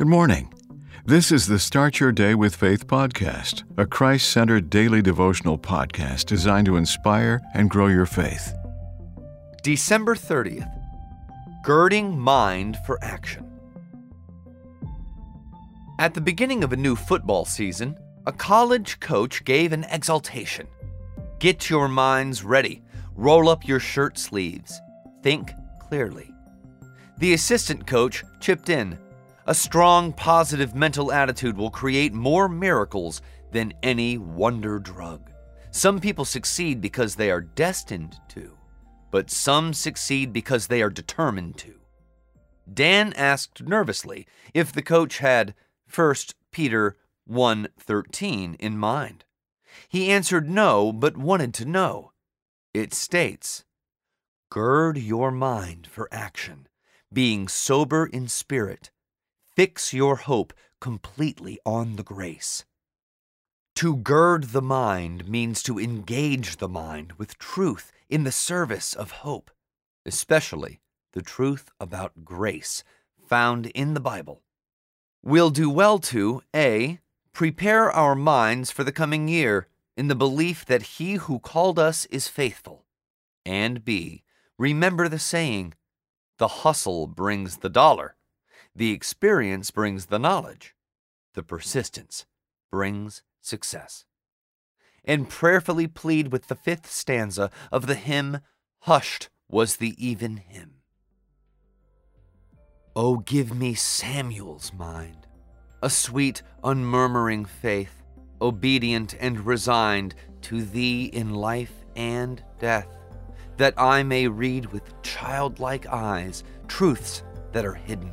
Good morning. This is the Start Your Day with Faith podcast, a Christ centered daily devotional podcast designed to inspire and grow your faith. December 30th Girding Mind for Action. At the beginning of a new football season, a college coach gave an exaltation. Get your minds ready, roll up your shirt sleeves, think clearly. The assistant coach chipped in a strong, positive mental attitude will create more miracles than any wonder drug. Some people succeed because they are destined to, but some succeed because they are determined to. Dan asked nervously if the coach had 1 Peter 1:13 in mind. He answered no, but wanted to know. It states, "Gird your mind for action, being sober in spirit." Fix your hope completely on the grace. To gird the mind means to engage the mind with truth in the service of hope, especially the truth about grace found in the Bible. We'll do well to A. Prepare our minds for the coming year in the belief that He who called us is faithful, and B. Remember the saying, the hustle brings the dollar. The experience brings the knowledge. The persistence brings success. And prayerfully plead with the fifth stanza of the hymn, Hushed was the even hymn. Oh, give me Samuel's mind, a sweet, unmurmuring faith, obedient and resigned to thee in life and death, that I may read with childlike eyes truths that are hidden.